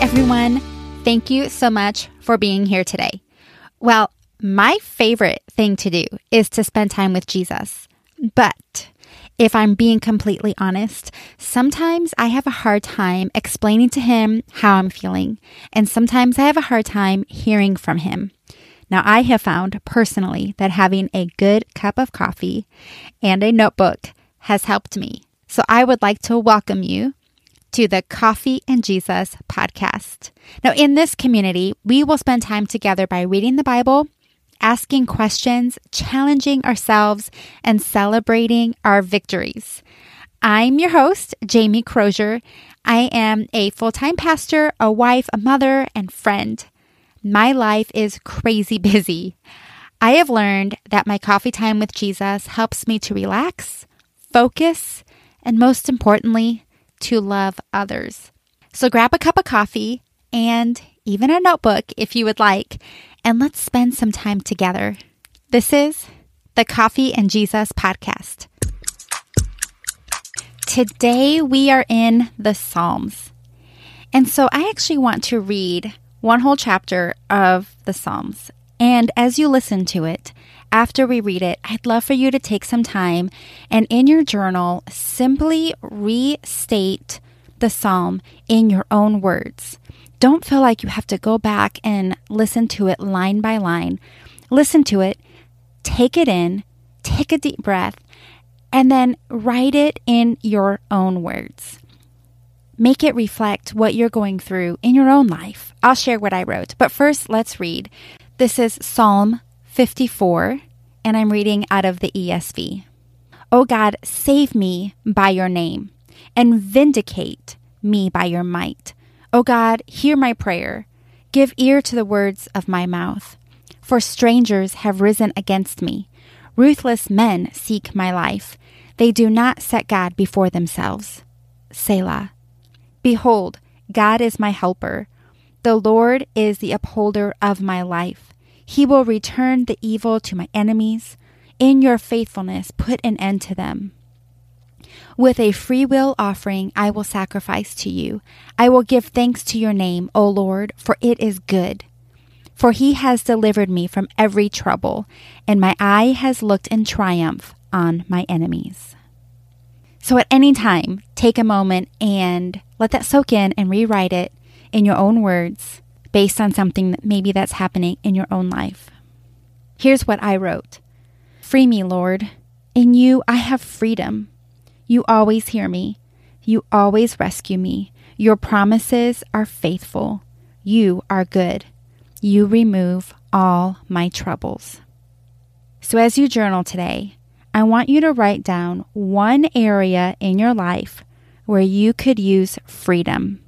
everyone. Thank you so much for being here today. Well, my favorite thing to do is to spend time with Jesus. But if I'm being completely honest, sometimes I have a hard time explaining to him how I'm feeling, and sometimes I have a hard time hearing from him. Now, I have found personally that having a good cup of coffee and a notebook has helped me. So I would like to welcome you to the Coffee and Jesus podcast. Now, in this community, we will spend time together by reading the Bible, asking questions, challenging ourselves, and celebrating our victories. I'm your host, Jamie Crozier. I am a full time pastor, a wife, a mother, and friend. My life is crazy busy. I have learned that my coffee time with Jesus helps me to relax, focus, and most importantly, to love others. So grab a cup of coffee and even a notebook if you would like, and let's spend some time together. This is the Coffee and Jesus podcast. Today we are in the Psalms. And so I actually want to read one whole chapter of the Psalms. And as you listen to it, after we read it, I'd love for you to take some time and in your journal simply restate the psalm in your own words. Don't feel like you have to go back and listen to it line by line. Listen to it, take it in, take a deep breath, and then write it in your own words. Make it reflect what you're going through in your own life. I'll share what I wrote, but first let's read. This is Psalm 54, and I'm reading out of the ESV. O God, save me by your name, and vindicate me by your might. O God, hear my prayer. Give ear to the words of my mouth. For strangers have risen against me. Ruthless men seek my life. They do not set God before themselves. Selah. Behold, God is my helper. The Lord is the upholder of my life. He will return the evil to my enemies. In your faithfulness, put an end to them. With a free will offering, I will sacrifice to you. I will give thanks to your name, O Lord, for it is good. For he has delivered me from every trouble, and my eye has looked in triumph on my enemies. So at any time, take a moment and let that soak in and rewrite it in your own words based on something that maybe that's happening in your own life. Here's what I wrote Free me, Lord. In you I have freedom. You always hear me. You always rescue me. Your promises are faithful. You are good. You remove all my troubles. So, as you journal today, I want you to write down one area in your life where you could use freedom.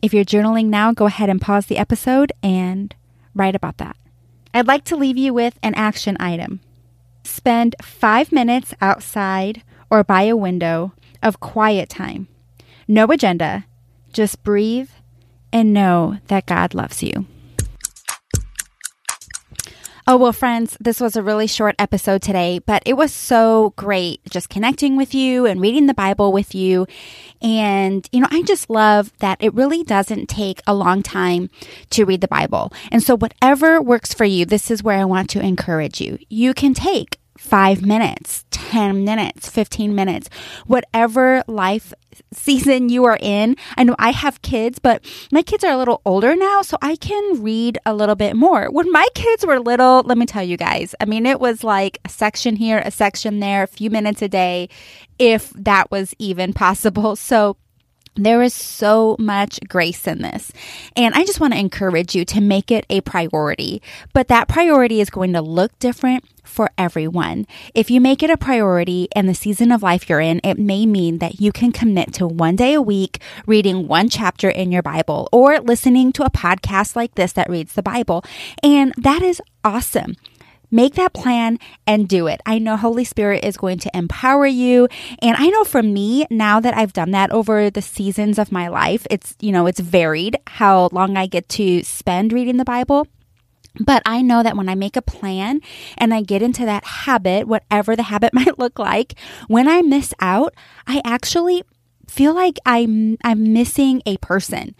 If you're journaling now, go ahead and pause the episode and write about that. I'd like to leave you with an action item. Spend five minutes outside or by a window of quiet time. No agenda, just breathe and know that God loves you. Oh, well, friends, this was a really short episode today, but it was so great just connecting with you and reading the Bible with you. And, you know, I just love that it really doesn't take a long time to read the Bible. And so, whatever works for you, this is where I want to encourage you. You can take five minutes, 10 minutes, 15 minutes, whatever life season you are in. I know I have kids, but my kids are a little older now, so I can read a little bit more. When my kids were little, let me tell you guys, I mean, it was like a section here, a section there, a few minutes a day, if that was even possible. So, there is so much grace in this. And I just want to encourage you to make it a priority. But that priority is going to look different for everyone. If you make it a priority in the season of life you're in, it may mean that you can commit to one day a week reading one chapter in your Bible or listening to a podcast like this that reads the Bible. And that is awesome. Make that plan and do it. I know Holy Spirit is going to empower you. And I know for me, now that I've done that over the seasons of my life, it's, you know, it's varied how long I get to spend reading the Bible. But I know that when I make a plan and I get into that habit, whatever the habit might look like, when I miss out, I actually feel like I'm I'm missing a person.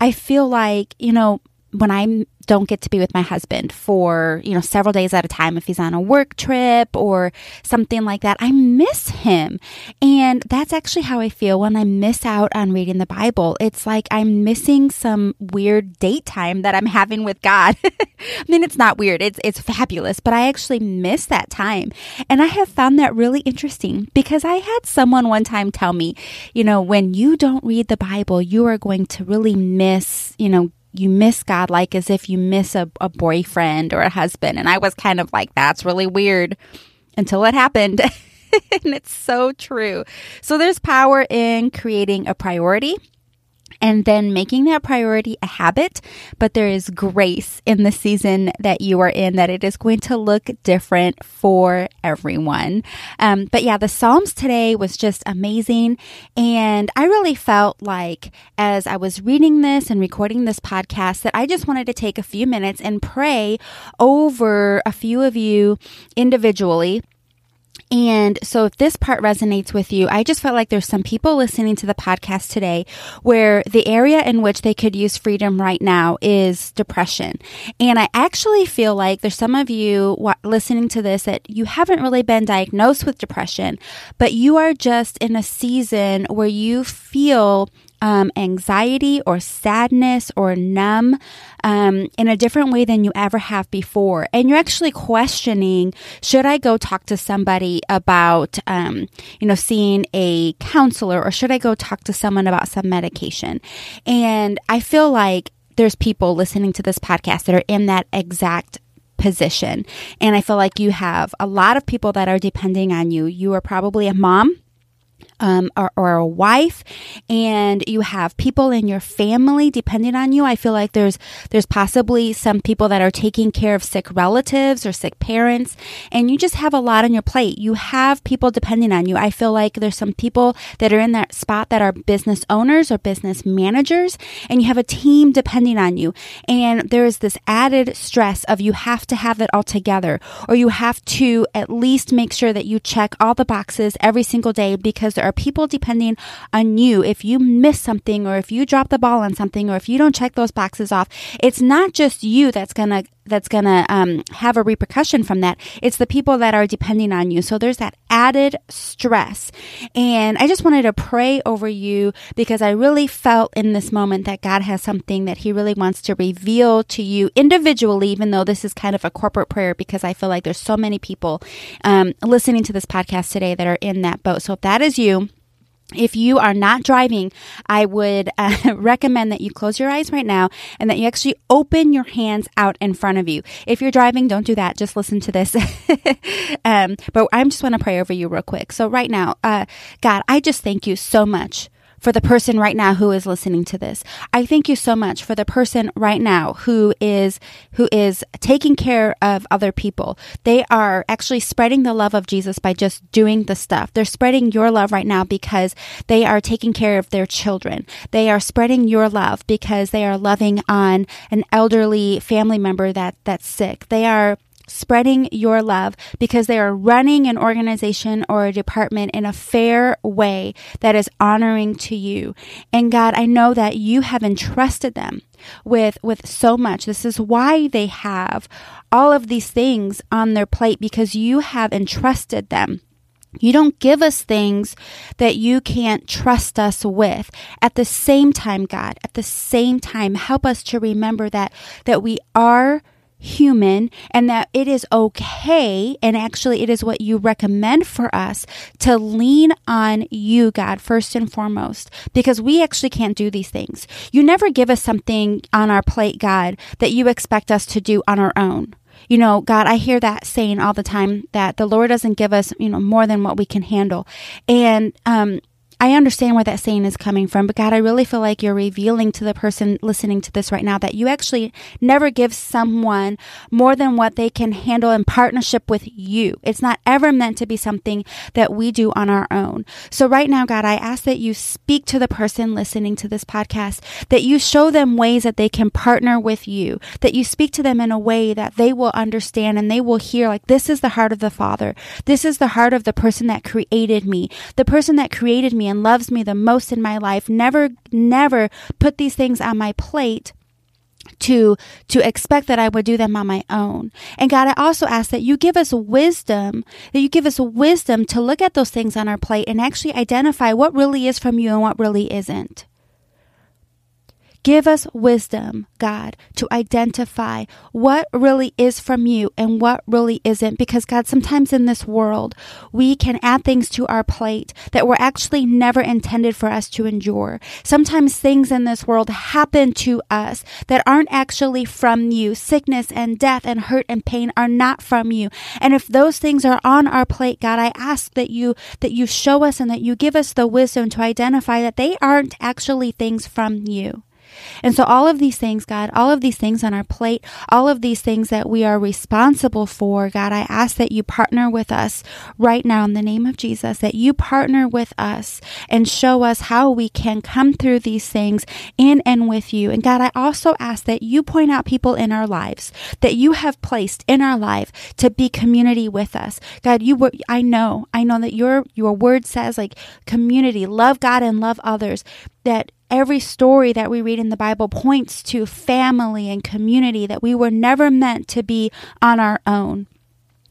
I feel like, you know, when I don't get to be with my husband for, you know, several days at a time if he's on a work trip or something like that, I miss him. And that's actually how I feel when I miss out on reading the Bible. It's like I'm missing some weird date time that I'm having with God. I mean, it's not weird. It's it's fabulous, but I actually miss that time. And I have found that really interesting because I had someone one time tell me, you know, when you don't read the Bible, you are going to really miss, you know, you miss God like as if you miss a, a boyfriend or a husband. And I was kind of like, that's really weird until it happened. and it's so true. So there's power in creating a priority and then making that priority a habit. But there is grace in the season that you are in that it is going to look different for everyone. Um, but yeah, the Psalms today was just amazing. And I really felt like as I was reading this and recording this podcast that I just wanted to take a few minutes and pray over a few of you individually and so, if this part resonates with you, I just felt like there's some people listening to the podcast today where the area in which they could use freedom right now is depression. And I actually feel like there's some of you listening to this that you haven't really been diagnosed with depression, but you are just in a season where you feel um, anxiety or sadness or numb um, in a different way than you ever have before. And you're actually questioning should I go talk to somebody about, um, you know, seeing a counselor or should I go talk to someone about some medication? And I feel like there's people listening to this podcast that are in that exact position. And I feel like you have a lot of people that are depending on you. You are probably a mom um, or, or, a wife and you have people in your family depending on you. I feel like there's there's possibly some people that are taking care of sick relatives or sick parents and you just have a lot on your plate. You have people depending on you. I feel like there's some people that are in that spot that are business owners or business managers and you have a team depending on you. And there is this added stress of you have to have it all together or you have to at least make sure that you check all the boxes every single day because there are people depending on you. If you miss something or if you drop the ball on something or if you don't check those boxes off, it's not just you that's going to that's going to um, have a repercussion from that. It's the people that are depending on you. So there's that added stress. And I just wanted to pray over you because I really felt in this moment that God has something that He really wants to reveal to you individually, even though this is kind of a corporate prayer because I feel like there's so many people um, listening to this podcast today that are in that boat. So if that is you, if you are not driving, I would uh, recommend that you close your eyes right now and that you actually open your hands out in front of you. If you're driving, don't do that. Just listen to this. um, but I just want to pray over you real quick. So right now, uh, God, I just thank you so much for the person right now who is listening to this. I thank you so much for the person right now who is who is taking care of other people. They are actually spreading the love of Jesus by just doing the stuff. They're spreading your love right now because they are taking care of their children. They are spreading your love because they are loving on an elderly family member that that's sick. They are spreading your love because they are running an organization or a department in a fair way that is honoring to you. And God, I know that you have entrusted them with with so much. This is why they have all of these things on their plate because you have entrusted them. You don't give us things that you can't trust us with. At the same time, God, at the same time, help us to remember that that we are human and that it is okay. And actually, it is what you recommend for us to lean on you, God, first and foremost, because we actually can't do these things. You never give us something on our plate, God, that you expect us to do on our own. You know, God, I hear that saying all the time that the Lord doesn't give us, you know, more than what we can handle. And, um, I understand where that saying is coming from, but God, I really feel like you're revealing to the person listening to this right now that you actually never give someone more than what they can handle in partnership with you. It's not ever meant to be something that we do on our own. So right now, God, I ask that you speak to the person listening to this podcast, that you show them ways that they can partner with you, that you speak to them in a way that they will understand and they will hear like, this is the heart of the Father. This is the heart of the person that created me, the person that created me and loves me the most in my life never, never put these things on my plate to to expect that I would do them on my own. And God, I also ask that you give us wisdom, that you give us wisdom to look at those things on our plate and actually identify what really is from you and what really isn't. Give us wisdom, God, to identify what really is from you and what really isn't. Because, God, sometimes in this world, we can add things to our plate that were actually never intended for us to endure. Sometimes things in this world happen to us that aren't actually from you. Sickness and death and hurt and pain are not from you. And if those things are on our plate, God, I ask that you, that you show us and that you give us the wisdom to identify that they aren't actually things from you. And so, all of these things, God, all of these things on our plate, all of these things that we are responsible for, God, I ask that you partner with us right now in the name of Jesus, that you partner with us and show us how we can come through these things in and with you. And God, I also ask that you point out people in our lives that you have placed in our life to be community with us. God, you were, I know, I know that your, your word says like community, love God and love others, that every story that we read in the Bible points to family and community, that we were never meant to be on our own.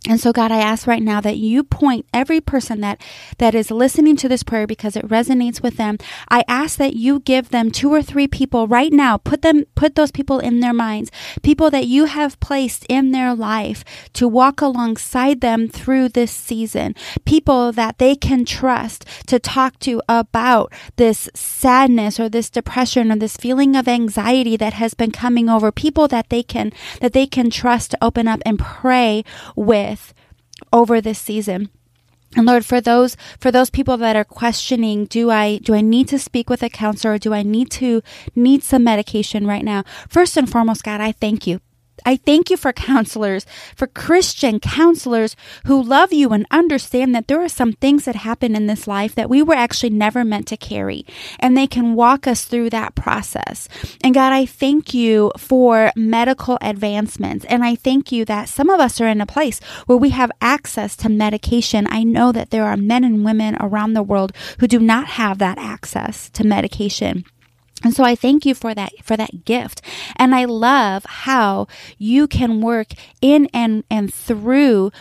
And so, God, I ask right now that you point every person that, that is listening to this prayer because it resonates with them. I ask that you give them two or three people right now. Put them, put those people in their minds, people that you have placed in their life to walk alongside them through this season, people that they can trust to talk to about this sadness or this depression or this feeling of anxiety that has been coming over, people that they can, that they can trust to open up and pray with with over this season. And Lord, for those for those people that are questioning, do I do I need to speak with a counselor or do I need to need some medication right now? First and foremost, God, I thank you I thank you for counselors, for Christian counselors who love you and understand that there are some things that happen in this life that we were actually never meant to carry, and they can walk us through that process. And God, I thank you for medical advancements, and I thank you that some of us are in a place where we have access to medication. I know that there are men and women around the world who do not have that access to medication. And so I thank you for that, for that gift. And I love how you can work in and, and through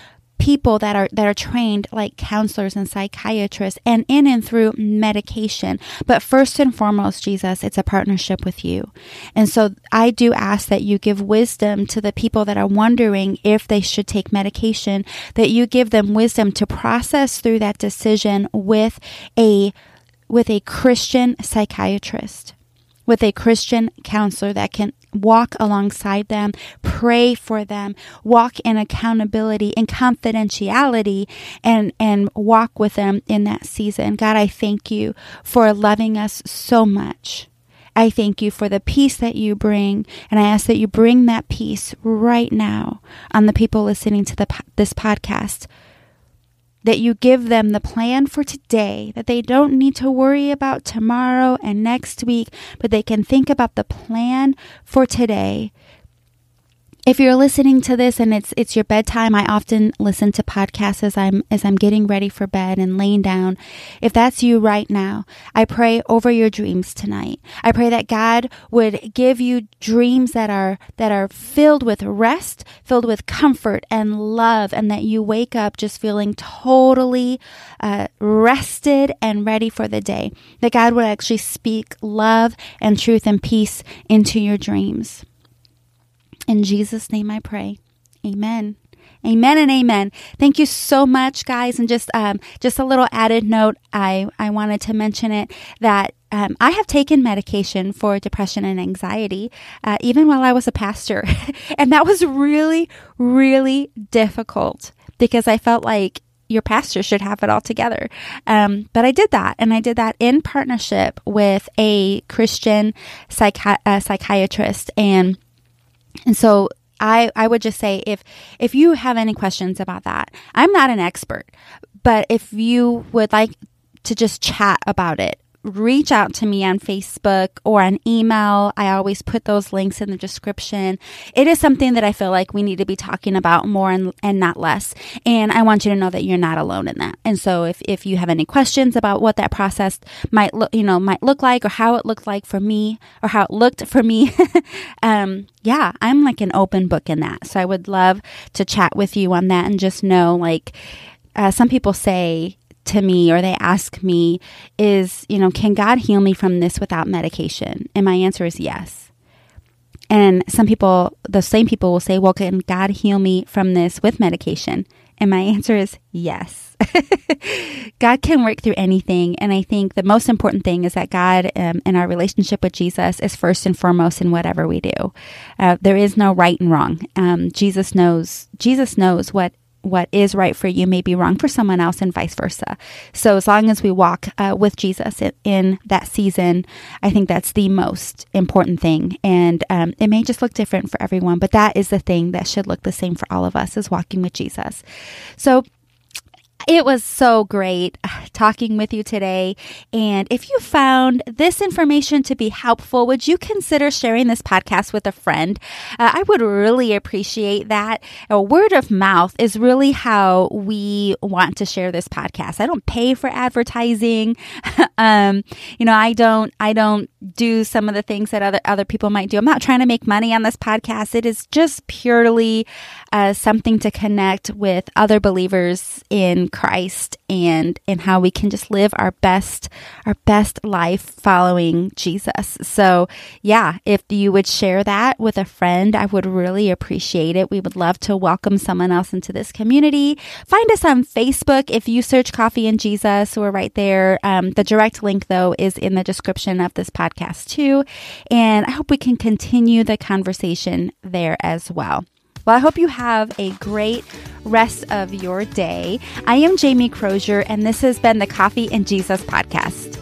people that are that are trained like counselors and psychiatrists and in and through medication. But first and foremost Jesus it's a partnership with you. And so I do ask that you give wisdom to the people that are wondering if they should take medication that you give them wisdom to process through that decision with a with a Christian psychiatrist with a Christian counselor that can walk alongside them, pray for them, walk in accountability and confidentiality and, and walk with them in that season. God, I thank you for loving us so much. I thank you for the peace that you bring, and I ask that you bring that peace right now on the people listening to the, this podcast that you give them the plan for today, that they don't need to worry about tomorrow and next week, but they can think about the plan for today if you're listening to this and it's it's your bedtime, I often listen to podcasts as I'm as I'm getting ready for bed and laying down. If that's you right now, I pray over your dreams tonight. I pray that God would give you dreams that are that are filled with rest, filled with comfort and love, and that you wake up just feeling totally uh, rested and ready for the day. That God would actually speak love and truth and peace into your dreams. In Jesus' name I pray. Amen. Amen and amen. Thank you so much, guys. And just um, just a little added note, I I wanted to mention it that um, I have taken medication for depression and anxiety, uh, even while I was a pastor, and that was really really difficult because I felt like your pastor should have it all together. Um, but I did that, and I did that in partnership with a Christian psychi- uh, psychiatrist and and so I, I would just say if if you have any questions about that, I'm not an expert, but if you would like to just chat about it, reach out to me on Facebook or on email. I always put those links in the description. It is something that I feel like we need to be talking about more and, and not less. And I want you to know that you're not alone in that. And so if, if you have any questions about what that process might look, you know, might look like or how it looked like for me or how it looked for me, um, yeah, I'm like an open book in that. So I would love to chat with you on that and just know like, uh, some people say to me or they ask me is, you know, can God heal me from this without medication? And my answer is yes. And some people, the same people will say, well, can God heal me from this with medication? And my answer is yes. God can work through anything. And I think the most important thing is that God um, our relationship with Jesus is first and foremost in whatever we do. Uh, there is no right and wrong. Um, Jesus knows, Jesus knows what what is right for you may be wrong for someone else and vice versa. So as long as we walk uh, with Jesus in, in, that season, I think that's the most important thing. And um, it may just look different for everyone, but that is the thing that should look the same for all of us is walking with Jesus. So it was so great talking with you today. And if you found this information to be helpful, would you consider sharing this podcast with a friend? Uh, I would really appreciate that. A word of mouth is really how we want to share this podcast. I don't pay for advertising. um, you know, I don't, I don't do some of the things that other, other people might do. I'm not trying to make money on this podcast. It is just purely uh, something to connect with other believers in Christ and and how we can just live our best our best life following Jesus. So, yeah, if you would share that with a friend, I would really appreciate it. We would love to welcome someone else into this community. Find us on Facebook if you search Coffee and Jesus. We're right there. Um, the direct link though is in the description of this podcast too, and I hope we can continue the conversation there as well. Well, I hope you have a great rest of your day. I am Jamie Crozier, and this has been the Coffee and Jesus podcast.